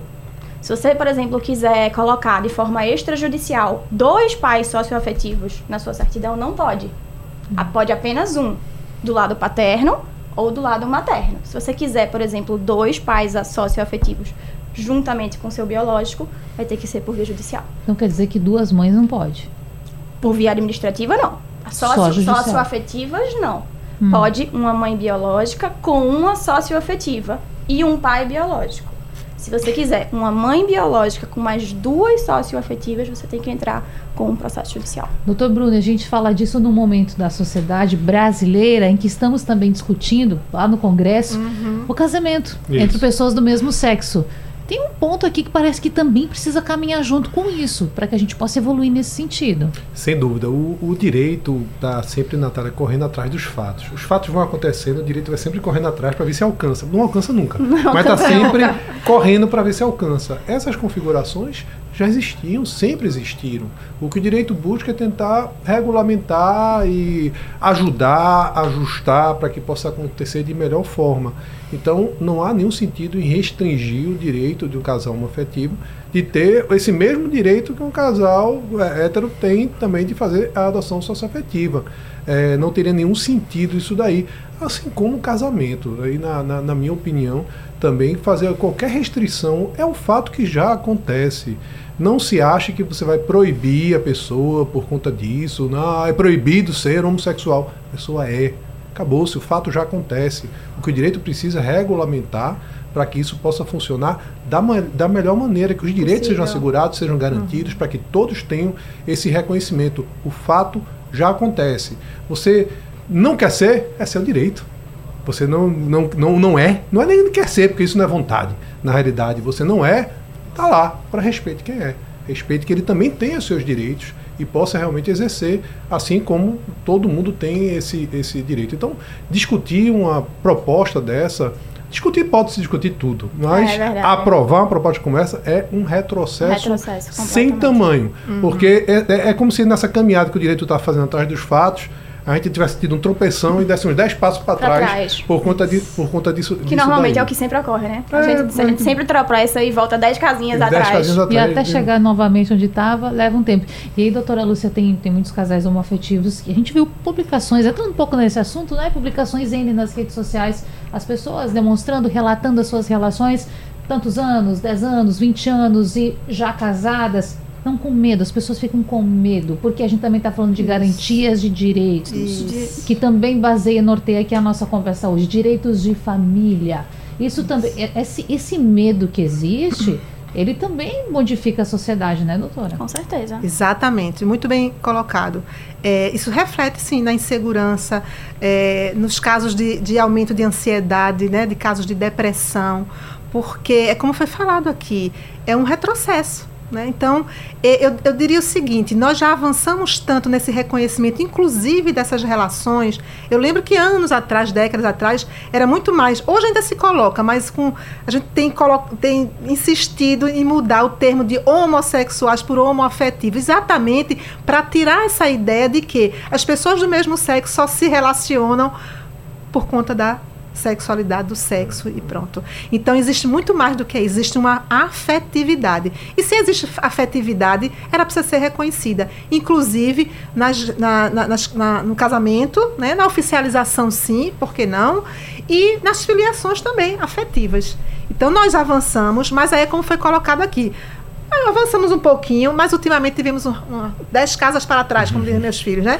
Se você, por exemplo, quiser colocar de forma extrajudicial dois pais socioafetivos na sua certidão, não pode. Hum. Pode apenas um, do lado paterno ou do lado materno. Se você quiser, por exemplo, dois pais socioafetivos juntamente com seu biológico, vai ter que ser por via judicial. Então quer dizer que duas mães não pode? Por via administrativa, não. Sócio, Só socioafetivas, não. Hum. Pode uma mãe biológica com uma socioafetiva e um pai biológico. Se você quiser uma mãe biológica com mais duas socioafetivas, você tem que entrar com um processo judicial. Doutor Bruno, a gente fala disso no momento da sociedade brasileira em que estamos também discutindo, lá no Congresso, uhum. o casamento Isso. entre pessoas do mesmo sexo. Tem um ponto aqui que parece que também precisa caminhar junto com isso, para que a gente possa evoluir nesse sentido. Sem dúvida. O, o direito está sempre, Natália, correndo atrás dos fatos. Os fatos vão acontecendo, o direito vai sempre correndo atrás para ver se alcança. Não alcança nunca, Não mas está sempre correndo para ver se alcança. Essas configurações já existiam, sempre existiram. O que o direito busca é tentar regulamentar e ajudar, ajustar para que possa acontecer de melhor forma. Então, não há nenhum sentido em restringir o direito de um casal homoafetivo de ter esse mesmo direito que um casal é, hétero tem também de fazer a adoção socioafetiva. É, não teria nenhum sentido isso daí. Assim como o casamento. Aí, na, na, na minha opinião, também fazer qualquer restrição é um fato que já acontece. Não se ache que você vai proibir a pessoa por conta disso. Não, é proibido ser homossexual. A pessoa é. Acabou-se, o fato já acontece. O que o direito precisa é regulamentar para que isso possa funcionar da, da melhor maneira, que os direitos Possível. sejam assegurados, sejam garantidos, uhum. para que todos tenham esse reconhecimento. O fato já acontece. Você não quer ser, é seu direito. Você não, não, não, não é, não é nem quer ser, porque isso não é vontade. Na realidade, você não é, tá lá, para respeito quem é. Respeito que ele também tenha seus direitos e possa realmente exercer, assim como todo mundo tem esse, esse direito. Então, discutir uma proposta dessa, discutir pode-se discutir tudo, mas é aprovar uma proposta como essa é um retrocesso, retrocesso sem tamanho. Uhum. Porque é, é, é, como se nessa caminhada que o direito está fazendo atrás dos fatos, a gente tivesse tido um tropeção e desse uns 10 passos para trás, trás, por conta, de, por conta disso. Que normalmente daí. é o que sempre ocorre, né? A, é, gente, a gente sempre tropeça e volta 10 casinhas atrás. Casinhas atrás. E até chegar novamente onde estava, leva um tempo. E aí, doutora Lúcia, tem, tem muitos casais homoafetivos que a gente viu publicações, entrando um pouco nesse assunto, né? Publicações ainda nas redes sociais, as pessoas demonstrando, relatando as suas relações, tantos anos, 10 anos, 20 anos e já casadas não com medo, as pessoas ficam com medo, porque a gente também está falando de Isso. garantias de direitos, Isso. que também baseia, norteia aqui a nossa conversa hoje, direitos de família. Isso, Isso. também, é, esse, esse medo que existe, ele também modifica a sociedade, né, doutora? Com certeza. Exatamente, muito bem colocado. É, isso reflete, sim, na insegurança, é, nos casos de, de aumento de ansiedade, né, de casos de depressão, porque, é como foi falado aqui, é um retrocesso. Né? Então, eu, eu, diria o seguinte: nós já avançamos tanto nesse reconhecimento, inclusive dessas relações. Eu lembro que anos atrás, décadas atrás, era muito mais. Hoje ainda se coloca, mas com a gente tem, tem insistido em mudar o termo de homossexuais por homoafetivos, exatamente para tirar essa ideia de que as pessoas do mesmo sexo só se relacionam por conta da sexualidade do sexo e pronto. Então existe muito mais do que isso, existe uma afetividade. E se existe afetividade, ela precisa ser reconhecida, inclusive nas, na, na, nas, na, no casamento, né, na oficialização sim, por que não? E nas filiações também afetivas. Então nós avançamos, mas aí é como foi colocado aqui. Avançamos um pouquinho, mas ultimamente tivemos um, um, dez casas para trás, como dizem meus filhos, né?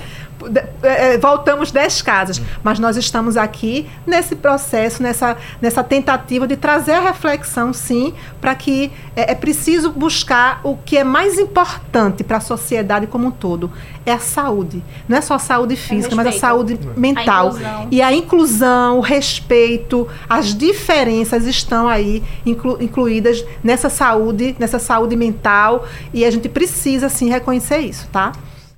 É, é, voltamos 10 casas. Mas nós estamos aqui nesse processo, nessa, nessa tentativa de trazer a reflexão, sim, para que é, é, preciso buscar o que é mais importante para a sociedade como um todo. É a saúde. Não é só a saúde física, mas a saúde mental. A e a inclusão, o respeito, as diferenças estão aí inclu, incluídas nessa saúde, nessa saúde mental. E a gente precisa, sim, reconhecer isso, tá?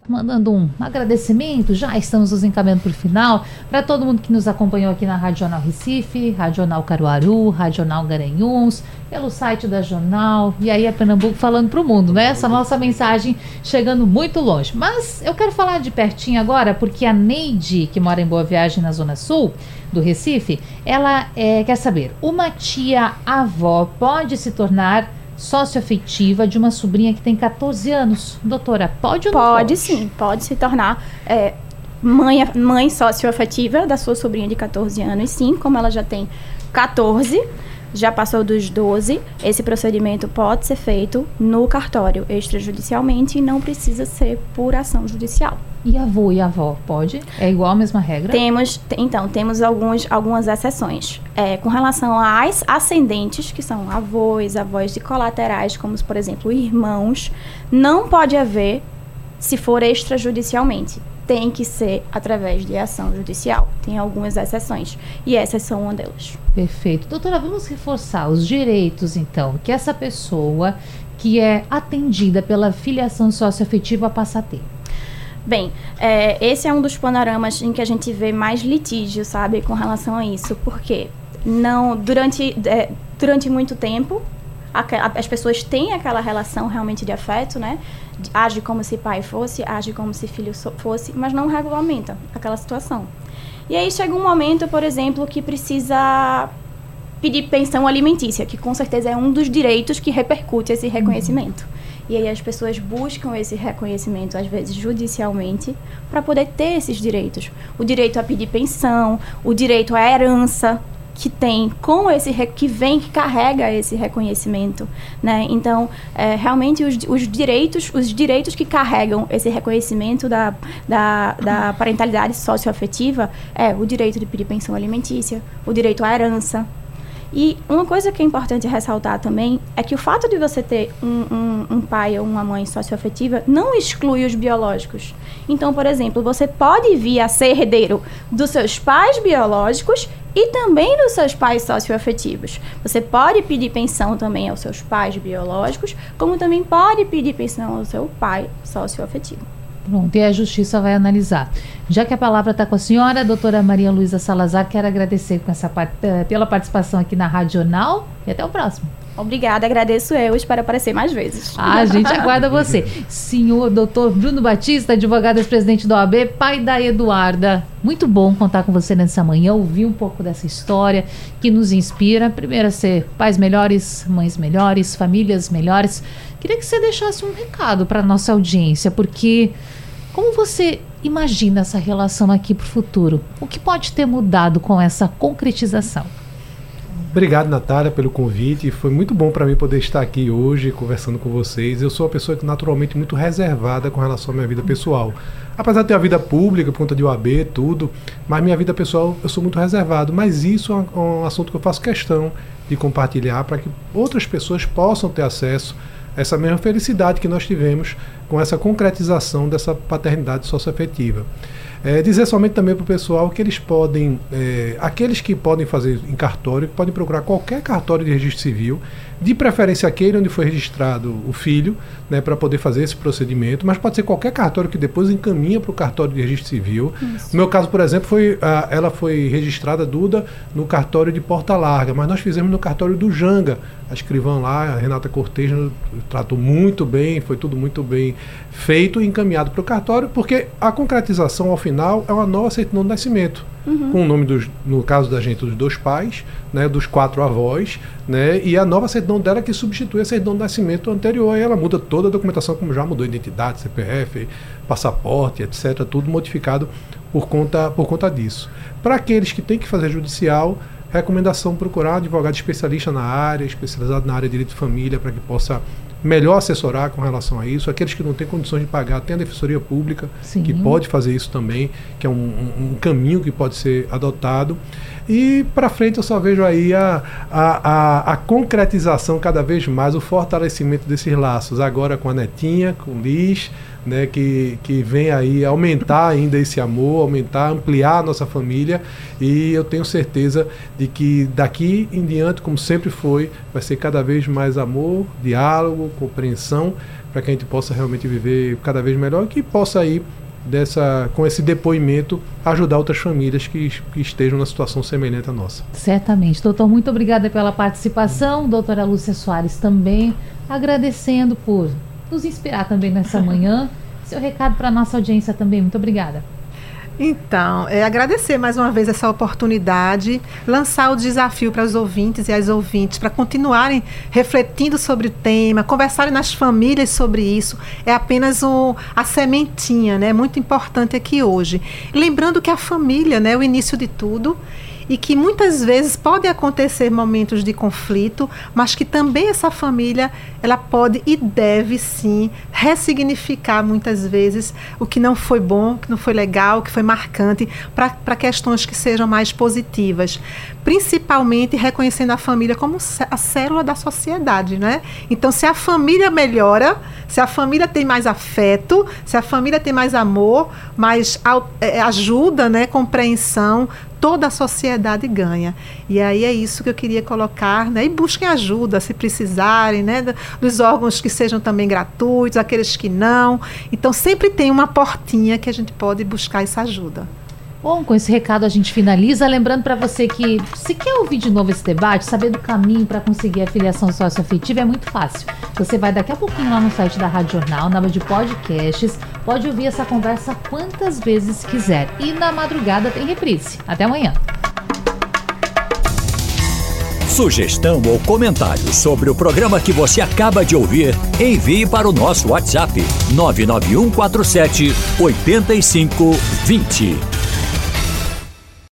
Mandando um agradecimento, já estamos nos encaminhando para o final, para todo mundo que nos acompanhou aqui na Rádio Jornal Recife, Rádio Jornal Caruaru, Rádio Jornal Garanhuns, pelo site da Jornal, e aí é Pernambuco falando para o mundo, né? Essa nossa mensagem chegando muito longe. Mas eu quero falar de pertinho agora, porque a Neide, que mora em Boa Viagem, na Zona Sul do Recife, ela é, quer saber, uma tia-avó pode se tornar socioafetiva de uma sobrinha que tem 14 anos. Doutora, pode ou não pode? Pode sim, pode se tornar é, mãe, mãe socioafetiva da sua sobrinha de 14 anos, sim, como ela já tem 14 já passou dos 12, esse procedimento pode ser feito no cartório extrajudicialmente e não precisa ser por ação judicial. E avô e avó, pode? É igual a mesma regra? Temos, então, temos alguns, algumas exceções. É, com relação às ascendentes, que são avós, avós de colaterais, como, por exemplo, irmãos, não pode haver se for extrajudicialmente tem que ser através de ação judicial. Tem algumas exceções e essas são uma delas. Perfeito. Doutora, vamos reforçar os direitos, então, que essa pessoa que é atendida pela filiação socioafetiva passa a ter. Bem, é, esse é um dos panoramas em que a gente vê mais litígio, sabe, com relação a isso. Porque não durante, é, durante muito tempo as pessoas têm aquela relação realmente de afeto, né? Age como se pai fosse, age como se filho fosse, mas não regulamenta aquela situação. E aí chega um momento, por exemplo, que precisa pedir pensão alimentícia, que com certeza é um dos direitos que repercute esse reconhecimento. Uhum. E aí as pessoas buscam esse reconhecimento, às vezes judicialmente, para poder ter esses direitos. O direito a pedir pensão, o direito à herança, que tem com esse que vem que carrega esse reconhecimento né então é, realmente os, os, direitos os direitos que carregam esse reconhecimento da, da, da parentalidade socioafetiva é o direito de pedir pensão alimentícia o direito à herança e uma coisa que é importante ressaltar também é que o fato de você ter um, um, um, pai ou uma mãe socioafetiva não exclui os biológicos. Então, por exemplo, você pode vir a ser herdeiro dos seus pais biológicos e também dos seus pais socioafetivos. Você pode pedir pensão também aos seus pais biológicos, como também pode pedir pensão ao seu pai socioafetivo. Pronto, e a justiça vai analisar. Já que a palavra está com a senhora, a doutora Maria Luísa Salazar, quero agradecer essa, eh, pela participação aqui na Radional e até o próximo. Obrigada, agradeço eu, espero aparecer mais vezes. Ah, a gente aguarda você. Senhor doutor Bruno Batista, advogado ex-presidente da OAB, pai da Eduarda. Muito bom contar com você nessa manhã, ouvir um pouco dessa história que nos inspira, primeiro a ser pais melhores, mães melhores, famílias melhores. Queria que você deixasse um recado para nossa audiência, porque como você imagina essa relação aqui para o futuro? O que pode ter mudado com essa concretização? Obrigado, Natália, pelo convite. Foi muito bom para mim poder estar aqui hoje conversando com vocês. Eu sou uma pessoa que naturalmente muito reservada com relação à minha vida pessoal. Apesar de ter a vida pública por conta de UAB, tudo, mas minha vida pessoal eu sou muito reservado. Mas isso é um, assunto que eu faço questão de compartilhar para que outras pessoas possam ter acesso a essa mesma felicidade que nós tivemos com essa concretização dessa paternidade socioafetiva. É, dizer somente também para o pessoal que eles podem, é, aqueles que podem fazer em cartório, podem procurar qualquer cartório de registro civil, de preferência aquele onde foi registrado o filho, né, para poder fazer esse procedimento, mas pode ser qualquer cartório que depois encaminha para o cartório de registro civil. Isso. No meu caso, por exemplo, foi, a, ela foi registrada, Duda, no cartório de Porta Larga, mas nós fizemos no cartório do Janga. A escrivã lá, a Renata Cortez, tratou muito bem, foi tudo muito bem feito e encaminhado para o cartório, porque a concretização ao final é uma nova certidão de nascimento. Uhum. Com o nome dos, no caso da gente, dos dois pais, né, dos quatro avós, né, e a nova certidão dela que substitui a certidão de nascimento anterior. E ela muda toda a documentação, como já mudou identidade, CPF, passaporte, etc., tudo modificado por conta, por conta disso. Para aqueles que têm que fazer judicial, recomendação procurar advogado especialista na área, especializado na área de direito de família, para que possa melhor assessorar com relação a isso. Aqueles que não têm condições de pagar, tem a Defensoria Pública, Sim. que pode fazer isso também, que é um, um, um caminho que pode ser adotado. E para frente eu só vejo aí a, a, a, a, concretização cada vez mais, o fortalecimento desses laços, agora com a Netinha, com o Liz, né, que, que vem aí aumentar ainda esse amor, aumentar, ampliar a nossa família. E eu tenho certeza de que daqui em diante, como sempre foi, vai ser cada vez mais amor, diálogo, compreensão, para que a gente possa realmente viver cada vez melhor e que possa ir dessa com esse depoimento ajudar outras famílias que, que estejam na situação semelhante à nossa. Certamente. Doutor, muito obrigada pela participação. Doutora Lúcia Soares também agradecendo por nos inspirar também nessa manhã. Seu recado para a nossa audiência também. Muito obrigada. Então, é, agradecer mais uma vez essa oportunidade, lançar o desafio para os ouvintes e as ouvintes para continuarem refletindo sobre o tema, conversarem nas famílias sobre isso. É apenas um, a sementinha, né? Muito importante aqui hoje. Lembrando que a família, né, é o início de tudo e que muitas vezes podem acontecer momentos de conflito, mas que também essa família ela pode e deve sim ressignificar muitas vezes o que não foi bom, o que não foi legal, o que foi marcante para questões que sejam mais positivas, principalmente reconhecendo a família como a célula da sociedade, né? Então, se a família melhora, se a família tem mais afeto, se a família tem mais amor, mais é, ajuda, né, compreensão, toda a sociedade ganha. E aí é isso que eu queria colocar, né? E busquem ajuda se precisarem, né? Dos órgãos que sejam também gratuitos, aqueles que não. Então sempre tem uma portinha que a gente pode buscar essa ajuda. Bom, com esse recado a gente finaliza. Lembrando para você que, se quer ouvir de novo esse debate, saber do caminho para conseguir a filiação socioafetiva é muito fácil. Você vai daqui a pouquinho lá no site da Rádio Jornal, na aba de podcasts, pode ouvir essa conversa quantas vezes quiser. E na madrugada tem reprise. Até amanhã. Sugestão ou comentário sobre o programa que você acaba de ouvir, envie para o nosso WhatsApp 99147 8520.